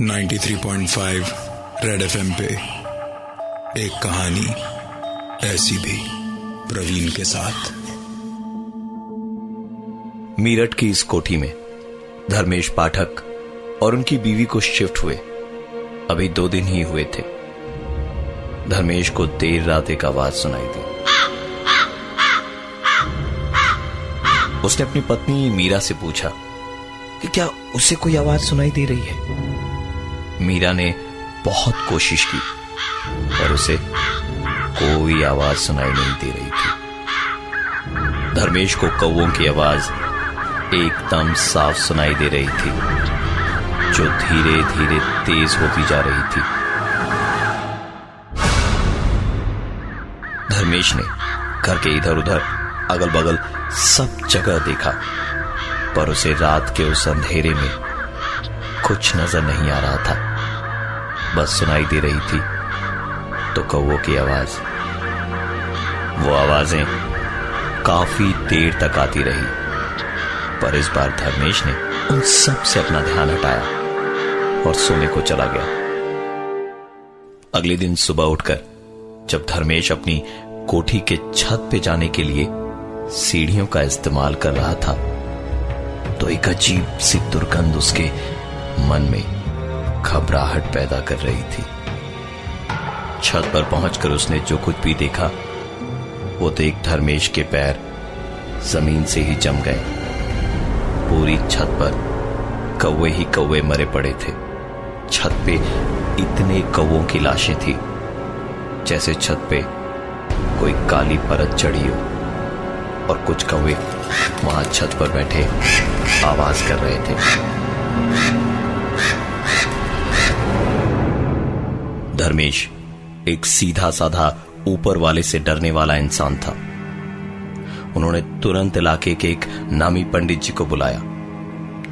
93.5 red FM पे एक कहानी ऐसी भी प्रवीण के साथ। मीरठ की इस कोठी में धर्मेश पाठक और उनकी बीवी को शिफ्ट हुए। अभी दो दिन ही हुए थे। धर्मेश को देर रात एक आवाज़ सुनाई दी। उसने अपनी पत्नी मीरा से पूछा कि क्या उसे कोई आवाज़ सुनाई दे रही है? मीरा ने बहुत कोशिश की, पर उसे कोई आवाज़ सुनाई नहीं दे रही थी। धर्मेश को कौवों की आवाज़ एकदम साफ़ सुनाई दे रही थी, जो धीरे धीरे तेज होती जा रही थी। धर्मेश ने घर के इधर उधर अगल बगल सब जगह देखा। पर उसे रात के उस अंधेरे में कुछ नज़र नहीं आ रहा था। बस सुनाई दे रही थी तो कौवों की आवाज़। वो आवाज़ें काफ़ी देर तक आती रही, पर इस बार धर्मेश ने उन सबसे अपना ध्यान हटाया और सोने को चला गया। अगले दिन सुबह उठकर, जब धर्मेश अपनी कोठी के छत पे जाने के लिए सीढ़ियों का इस्तेमाल कर रहा था तो एक अजीब सी दुर्गंध उसके मन में घबराहट पैदा कर रही थी। छत पर पहुंचकर उसने जो कुछ भी देखा, वो देख धर्मेश के पैर ज़मीन से ही जम गए। पूरी छत पर कौवे ही कौवे मरे पड़े थे। छत पे इतने कौवों की लाशें थी, जैसे छत पे कोई काली परत चढ़ी हो। और कुछ कौवे वहाँ छत पर बैठे आवाज़ कर रहे थे। धर्मेश एक सीधा साधा ऊपर वाले से डरने वाला इंसान था। उन्होंने तुरंत इलाके के एक नामी पंडित जी को बुलाया,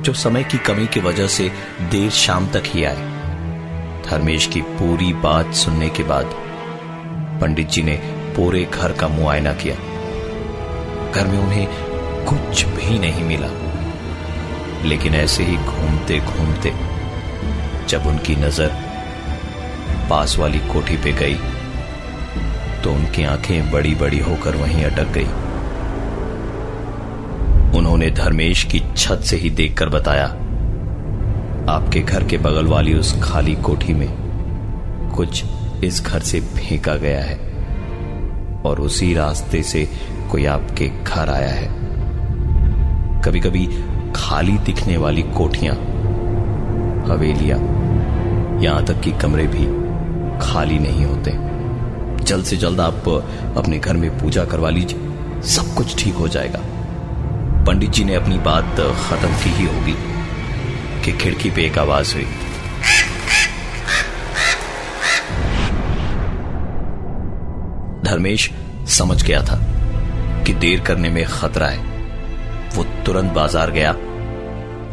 जो समय की कमी की वजह से देर शाम तक ही आए। धर्मेश की पूरी बात सुनने के बाद पंडित जी ने पूरे घर का मुआयना किया। घर में उन्हें कुछ भी नहीं मिला। लेकिन ऐसे ही घूमते घूमते जब उनकी नज़र पास वाली कोठी पे गई तो उनकी आँखें बड़ी बड़ी होकर वहीं अटक गई। उन्होंने धर्मेश की छत से ही देखकर बताया, आपके घर के बगल वाली उस खाली कोठी में कुछ इस घर से फेंका गया है और उसी रास्ते से कोई आपके घर आया है। कभी कभी खाली दिखने वाली कोठियाँ, हवेलियाँ, यहाँ तक कि कमरे भी खाली नहीं होते। जल्द से जल्द आप अपने घर में पूजा करवा लीजिए, सब कुछ ठीक हो जाएगा। पंडित जी ने अपनी बात खत्म की ही होगी कि खिड़की पे एक आवाज़ हुई। धर्मेश समझ गया था। कि देर करने में खतरा है। वो तुरंत बाज़ार गया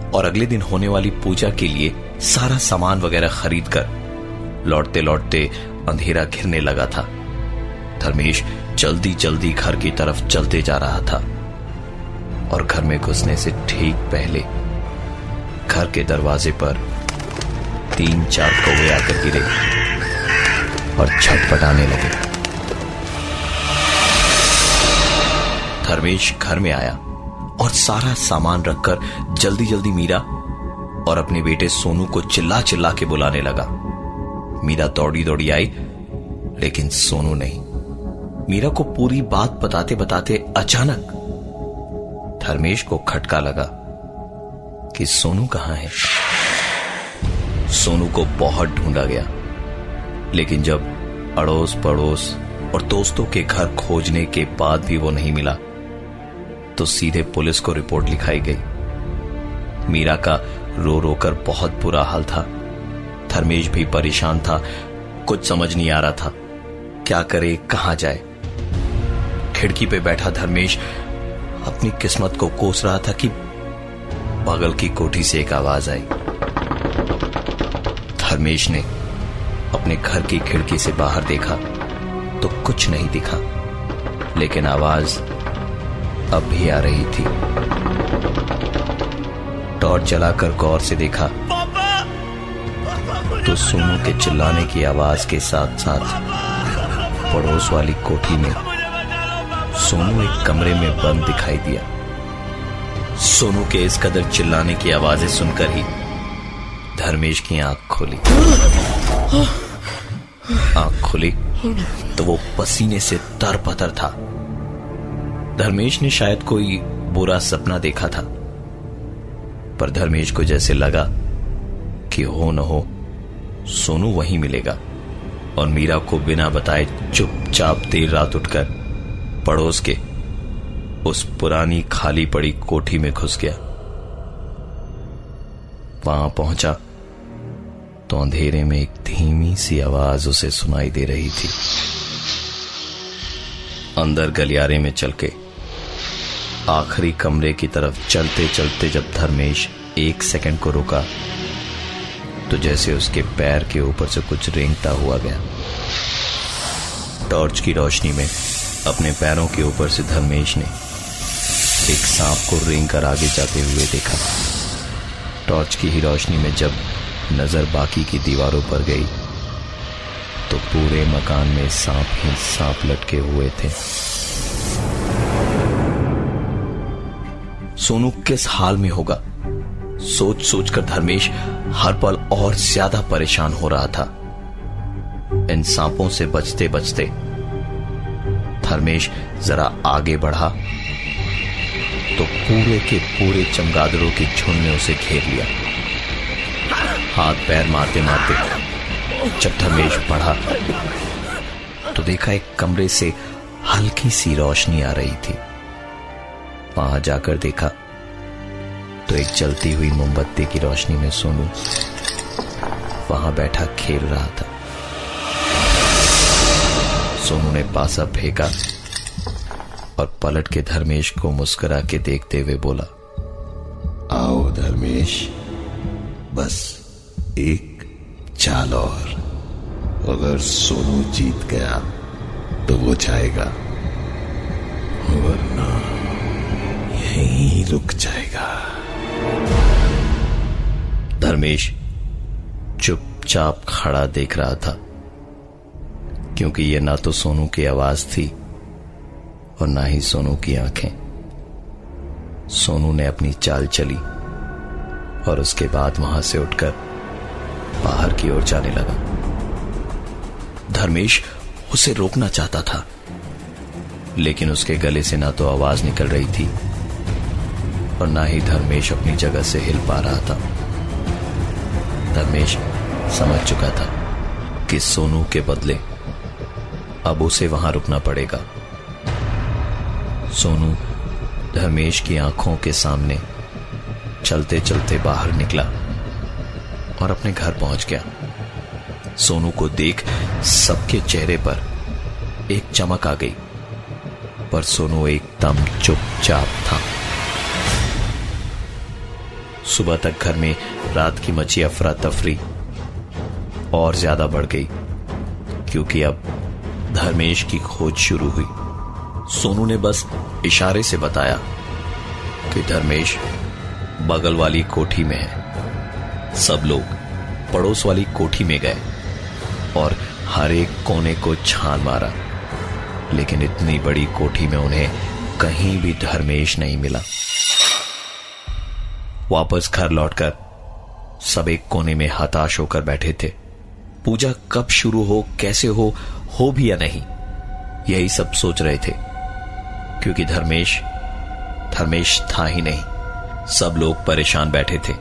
और अगले दिन होने वाली पूजा के लिए सारा सामान वगैरह खरीद कर लौटते लौटते अंधेरा घिरने लगा था। धर्मेश जल्दी जल्दी घर की तरफ़ चलते जा रहा था और घर में घुसने से ठीक पहले घर के दरवाजे पर तीन चार कौवे आकर गिरे और छटपटाने लगे। धर्मेश घर में आया और सारा सामान रखकर जल्दी जल्दी मीरा और अपने बेटे सोनू को चिल्ला चिल्ला के बुलाने लगा। मीरा दौड़ी दौड़ी आई, लेकिन सोनू नहीं। मीरा को पूरी बात बताते बताते अचानक धर्मेश को खटका लगा कि सोनू कहाँ है। सोनू को बहुत ढूंढा गया, लेकिन जब अड़ोस पड़ोस और दोस्तों के घर खोजने के बाद भी वो नहीं मिला तो सीधे पुलिस को रिपोर्ट लिखाई गई। मीरा का रो रो कर बहुत बुरा हाल था। धर्मेश भी परेशान था। कुछ समझ नहीं आ रहा था। क्या करे, कहा जाए? खिड़की पे बैठा धर्मेश अपनी किस्मत को कोस रहा था कि बगल की कोठी से एक आवाज़ आई। धर्मेश ने अपने घर की खिड़की से बाहर देखा तो कुछ नहीं दिखा। लेकिन आवाज़ अब भी आ रही थी। टॉर्च जलाकर गौर से देखा। तो सोनू के चिल्लाने की आवाज़ के साथ साथ पड़ोस वाली कोठी में सोनू एक कमरे में बंद दिखाई दिया। सोनू के इस कदर चिल्लाने की आवाज़ें सुनकर ही धर्मेश की आँख खोली। आँख खुली तो वो पसीने से तर तरपतर था। धर्मेश ने शायद कोई बुरा सपना देखा था। पर धर्मेश को जैसे लगा कि हो न हो, सोनू वहीं मिलेगा और मीरा को बिना बताए चुपचाप देर रात उठकर पड़ोस के उस पुरानी खाली पड़ी कोठी में घुस गया। वहाँ पहुँचा तो अंधेरे में एक धीमी सी आवाज़ उसे सुनाई दे रही थी। अंदर गलियारे में चल के आखिरी कमरे की तरफ़ चलते चलते जब धर्मेश एक सेकंड को रुका तो जैसे उसके पैर के ऊपर से कुछ रेंगता हुआ गया। टॉर्च की रोशनी में अपने पैरों के ऊपर से धर्मेश ने एक सांप को रेंग कर आगे जाते हुए देखा। टॉर्च की ही रोशनी में जब नज़र बाकी की दीवारों पर गई तो पूरे मकान में सांप ही सांप लटके हुए थे। सोनू किस हाल में होगा? सोच सोचकर धर्मेश हर पल और ज़्यादा परेशान हो रहा था। इन सांपों से बचते बचते धर्मेश जरा आगे बढ़ा तो पूरे के पूरे चमगादड़ों के झुंड ने उसे घेर लिया। हाथ पैर मारते मारते जब धर्मेश बढ़ा तो देखा एक कमरे से हल्की सी रोशनी आ रही थी। वहाँ जाकर देखा तो एक चलती हुई मोमबत्ती की रोशनी में सोनू वहाँ बैठा खेल रहा था। सोनू ने पासा फेंका और पलट के धर्मेश को मुस्कुरा के देखते हुए बोला, आओ धर्मेश, बस एक चाल और। अगर सोनू जीत गया तो वो जाएगा। यहीं रुक जाएगा। धर्मेश चुपचाप खड़ा देख रहा था, क्योंकि यह ना तो सोनू की आवाज़ थी और ना ही सोनू की आँखें। सोनू ने अपनी चाल चली और उसके बाद वहाँ से उठकर बाहर की ओर जाने लगा। धर्मेश उसे रोकना चाहता था, लेकिन उसके गले से ना तो आवाज़ निकल रही थी और ना ही धर्मेश अपनी जगह से हिल पा रहा था। धर्मेश समझ चुका था कि सोनू के बदले अब उसे वहाँ रुकना पड़ेगा। सोनू धर्मेश की आँखों के सामने चलते चलते बाहर निकला और अपने घर पहुँच गया। सोनू को देख सबके चेहरे पर एक चमक आ गई, पर सोनू एकदम चुपचाप था। सुबह तक घर में रात की मची अफरा तफरी और ज़्यादा बढ़ गई, क्योंकि अब धर्मेश की खोज शुरू हुई। सोनू ने बस इशारे से बताया कि धर्मेश बगल वाली कोठी में है। सब लोग पड़ोस वाली कोठी में गए और हर एक कोने को छान मारा, लेकिन इतनी बड़ी कोठी में उन्हें कहीं भी धर्मेश नहीं मिला। वापस घर लौटकर सब एक कोने में हताश होकर बैठे थे। पूजा कब शुरू हो, कैसे हो हो भी या नहीं, यही सब सोच रहे थे। क्योंकि धर्मेश धर्मेश था ही नहीं। सब लोग परेशान बैठे थे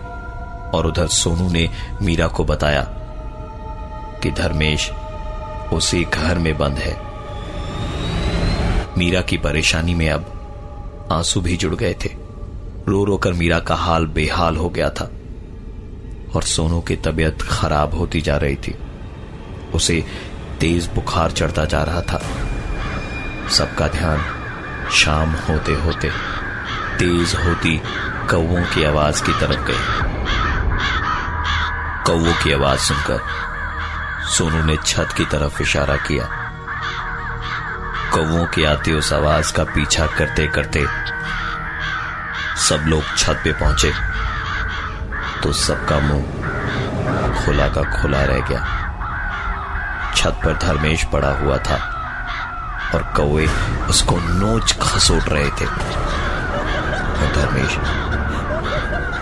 और उधर सोनू ने मीरा को बताया कि धर्मेश उसी घर में बंद है। मीरा की परेशानी में अब आँसू भी जुड़ गए थे। रो रो कर मीरा का हाल बेहाल हो गया था और सोनू की तबीयत खराब होती जा रही थी। उसे तेज बुखार चढ़ता जा रहा था। सबका ध्यान शाम होते होते तेज होती कौवों की आवाज़ की तरफ़ गई। कौवों की आवाज़ सुनकर सोनू ने छत की तरफ़ इशारा किया। कौवों की आती उस आवाज़ का पीछा करते करते सब लोग छत पे पहुँचे। तो सबका मुँह खुला का खुला रह गया। छत पर धर्मेश पड़ा हुआ था और कौए उसको नोच खसोट रहे थे। धर्मेश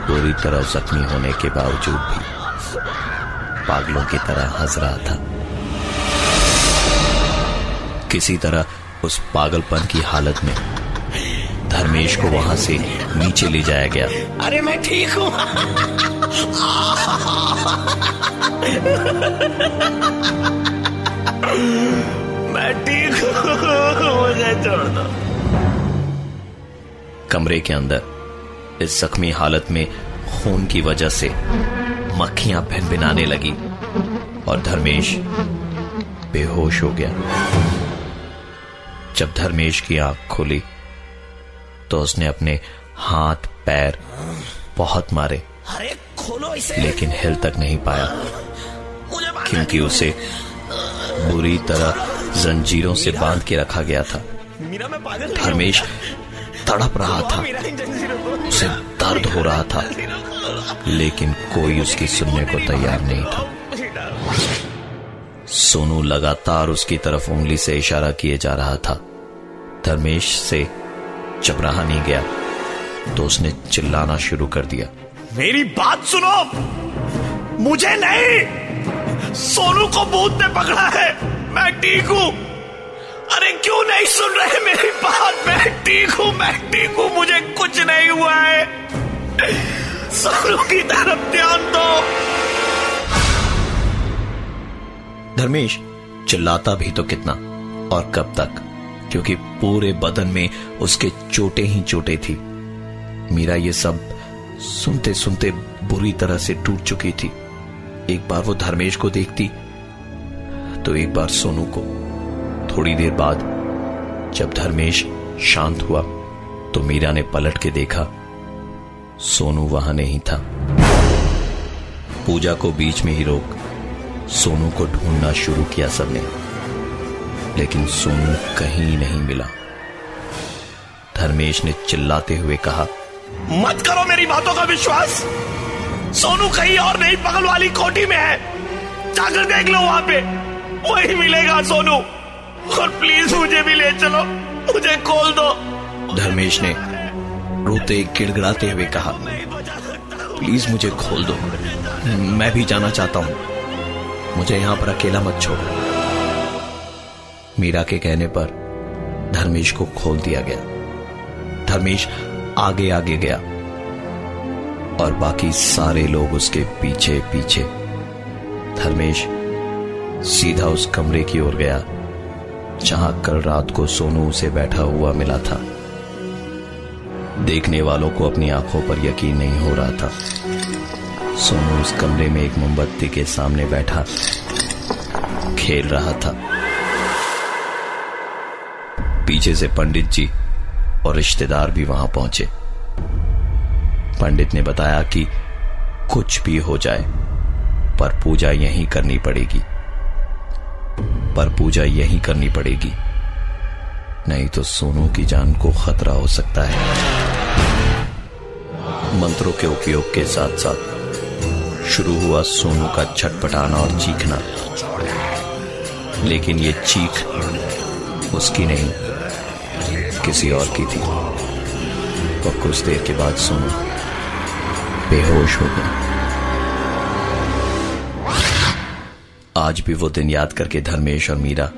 पूरी तरह जख्मी होने के बावजूद भी पागलों की तरह हंस रहा था। किसी तरह उस पागलपन की हालत में धर्मेश को वहाँ से नीचे ले जाया गया। अरे मैं ठीक हूँ। मैं ठीक हूँ। मुझे छोड़ दो। कमरे के अंदर इस जख्मी हालत में खून की वजह से मक्खियाँ भिनभिनाने लगी और धर्मेश बेहोश हो गया। जब धर्मेश की आँख खुली तो उसने अपने हाथ, पैर बहुत मारे। लेकिन हिल तक नहीं पाया, क्योंकि उसे बुरी तरह जंजीरों से बाँध के रखा गया था। धर्मेश तड़प रहा था। उसे दर्द हो रहा था, लेकिन कोई उसकी सुनने को तैयार नहीं था। सोनू लगातार उसकी तरफ़ उंगली से इशारा किए जा रहा था। धर्मेश से जब रहा नहीं गया तो उसने चिल्लाना शुरू कर दिया। मेरी बात सुनो। मुझे नहीं। सोनू को भूत ने पकड़ा है। मैं ठीक हूँ। अरे क्यों नहीं सुन रहे मेरी बात? मैं ठीक हूँ मैं ठीक हूँ। मुझे कुछ नहीं हुआ है। सोनू की तरफ़ ध्यान दो। धर्मेश चिल्लाता भी तो कितना और कब तक? क्योंकि पूरे बदन में उसके चोटे ही चोटे थी। मीरा ये सब सुनते सुनते बुरी तरह से टूट चुकी थी। एक बार वो धर्मेश को देखती तो एक बार सोनू को। थोड़ी देर बाद, जब धर्मेश शांत हुआ तो मीरा ने पलट के देखा, सोनू वहाँ नहीं था। पूजा को बीच में ही रोक, सोनू को ढूंढना शुरू किया सबने। लेकिन सोनू कहीं नहीं मिला। धर्मेश ने चिल्लाते हुए कहा मत करो मेरी बातों का विश्वास। सोनू कहीं और नहीं बगल वाली कोठी में है। जाकर देख लो वहाँ पे। वही मिलेगा सोनू। और प्लीज़ मुझे भी ले चलो। मुझे खोल दो। धर्मेश ने रोते गिड़गिड़ाते हुए कहा प्लीज़ मुझे खोल दो। मैं भी जाना चाहता हूँ। मुझे यहाँ पर अकेला मत छोड़ो। मीरा के कहने पर धर्मेश को खोल दिया गया। धर्मेश आगे आगे गया और बाकी सारे लोग उसके पीछे पीछे। धर्मेश सीधा उस कमरे की ओर गया, जहाँ कल रात को सोनू उसे बैठा हुआ मिला था। देखने वालों को अपनी आँखों पर यकीन नहीं हो रहा था। सोनू उस कमरे में एक मोमबत्ती के सामने बैठा, खेल रहा था। पीछे से पंडित जी और रिश्तेदार भी वहाँ पहुँचे। पंडित ने बताया कि कुछ भी हो जाए, पर पूजा यहीं करनी पड़ेगी। पर पूजा यहीं करनी पड़ेगी। नहीं तो सोनू की जान को खतरा हो सकता है। मंत्रों के उपयोग के साथ साथ शुरू हुआ सोनू का छटपटाना और चीखना। लेकिन ये चीख उसकी नहीं किसी और की थी। और कुछ देर के बाद सोनू, बेहोश हो गया आज भी वो दिन याद करके धर्मेश और मीरा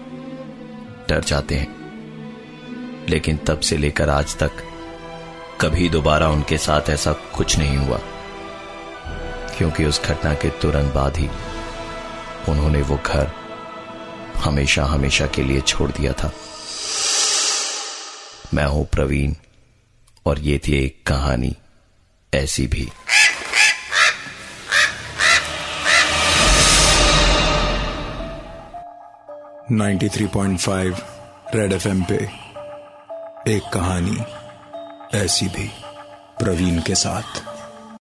डर जाते हैं। लेकिन तब से लेकर आज तक कभी दोबारा उनके साथ ऐसा कुछ नहीं हुआ। क्योंकि उस घटना के तुरंत बाद ही उन्होंने वो घर हमेशा हमेशा के लिए छोड़ दिया था। मैं हूँ प्रवीण, और ये थी एक कहानी ऐसी भी। Ninety three point five red F M पे एक कहानी ऐसी भी प्रवीण के साथ।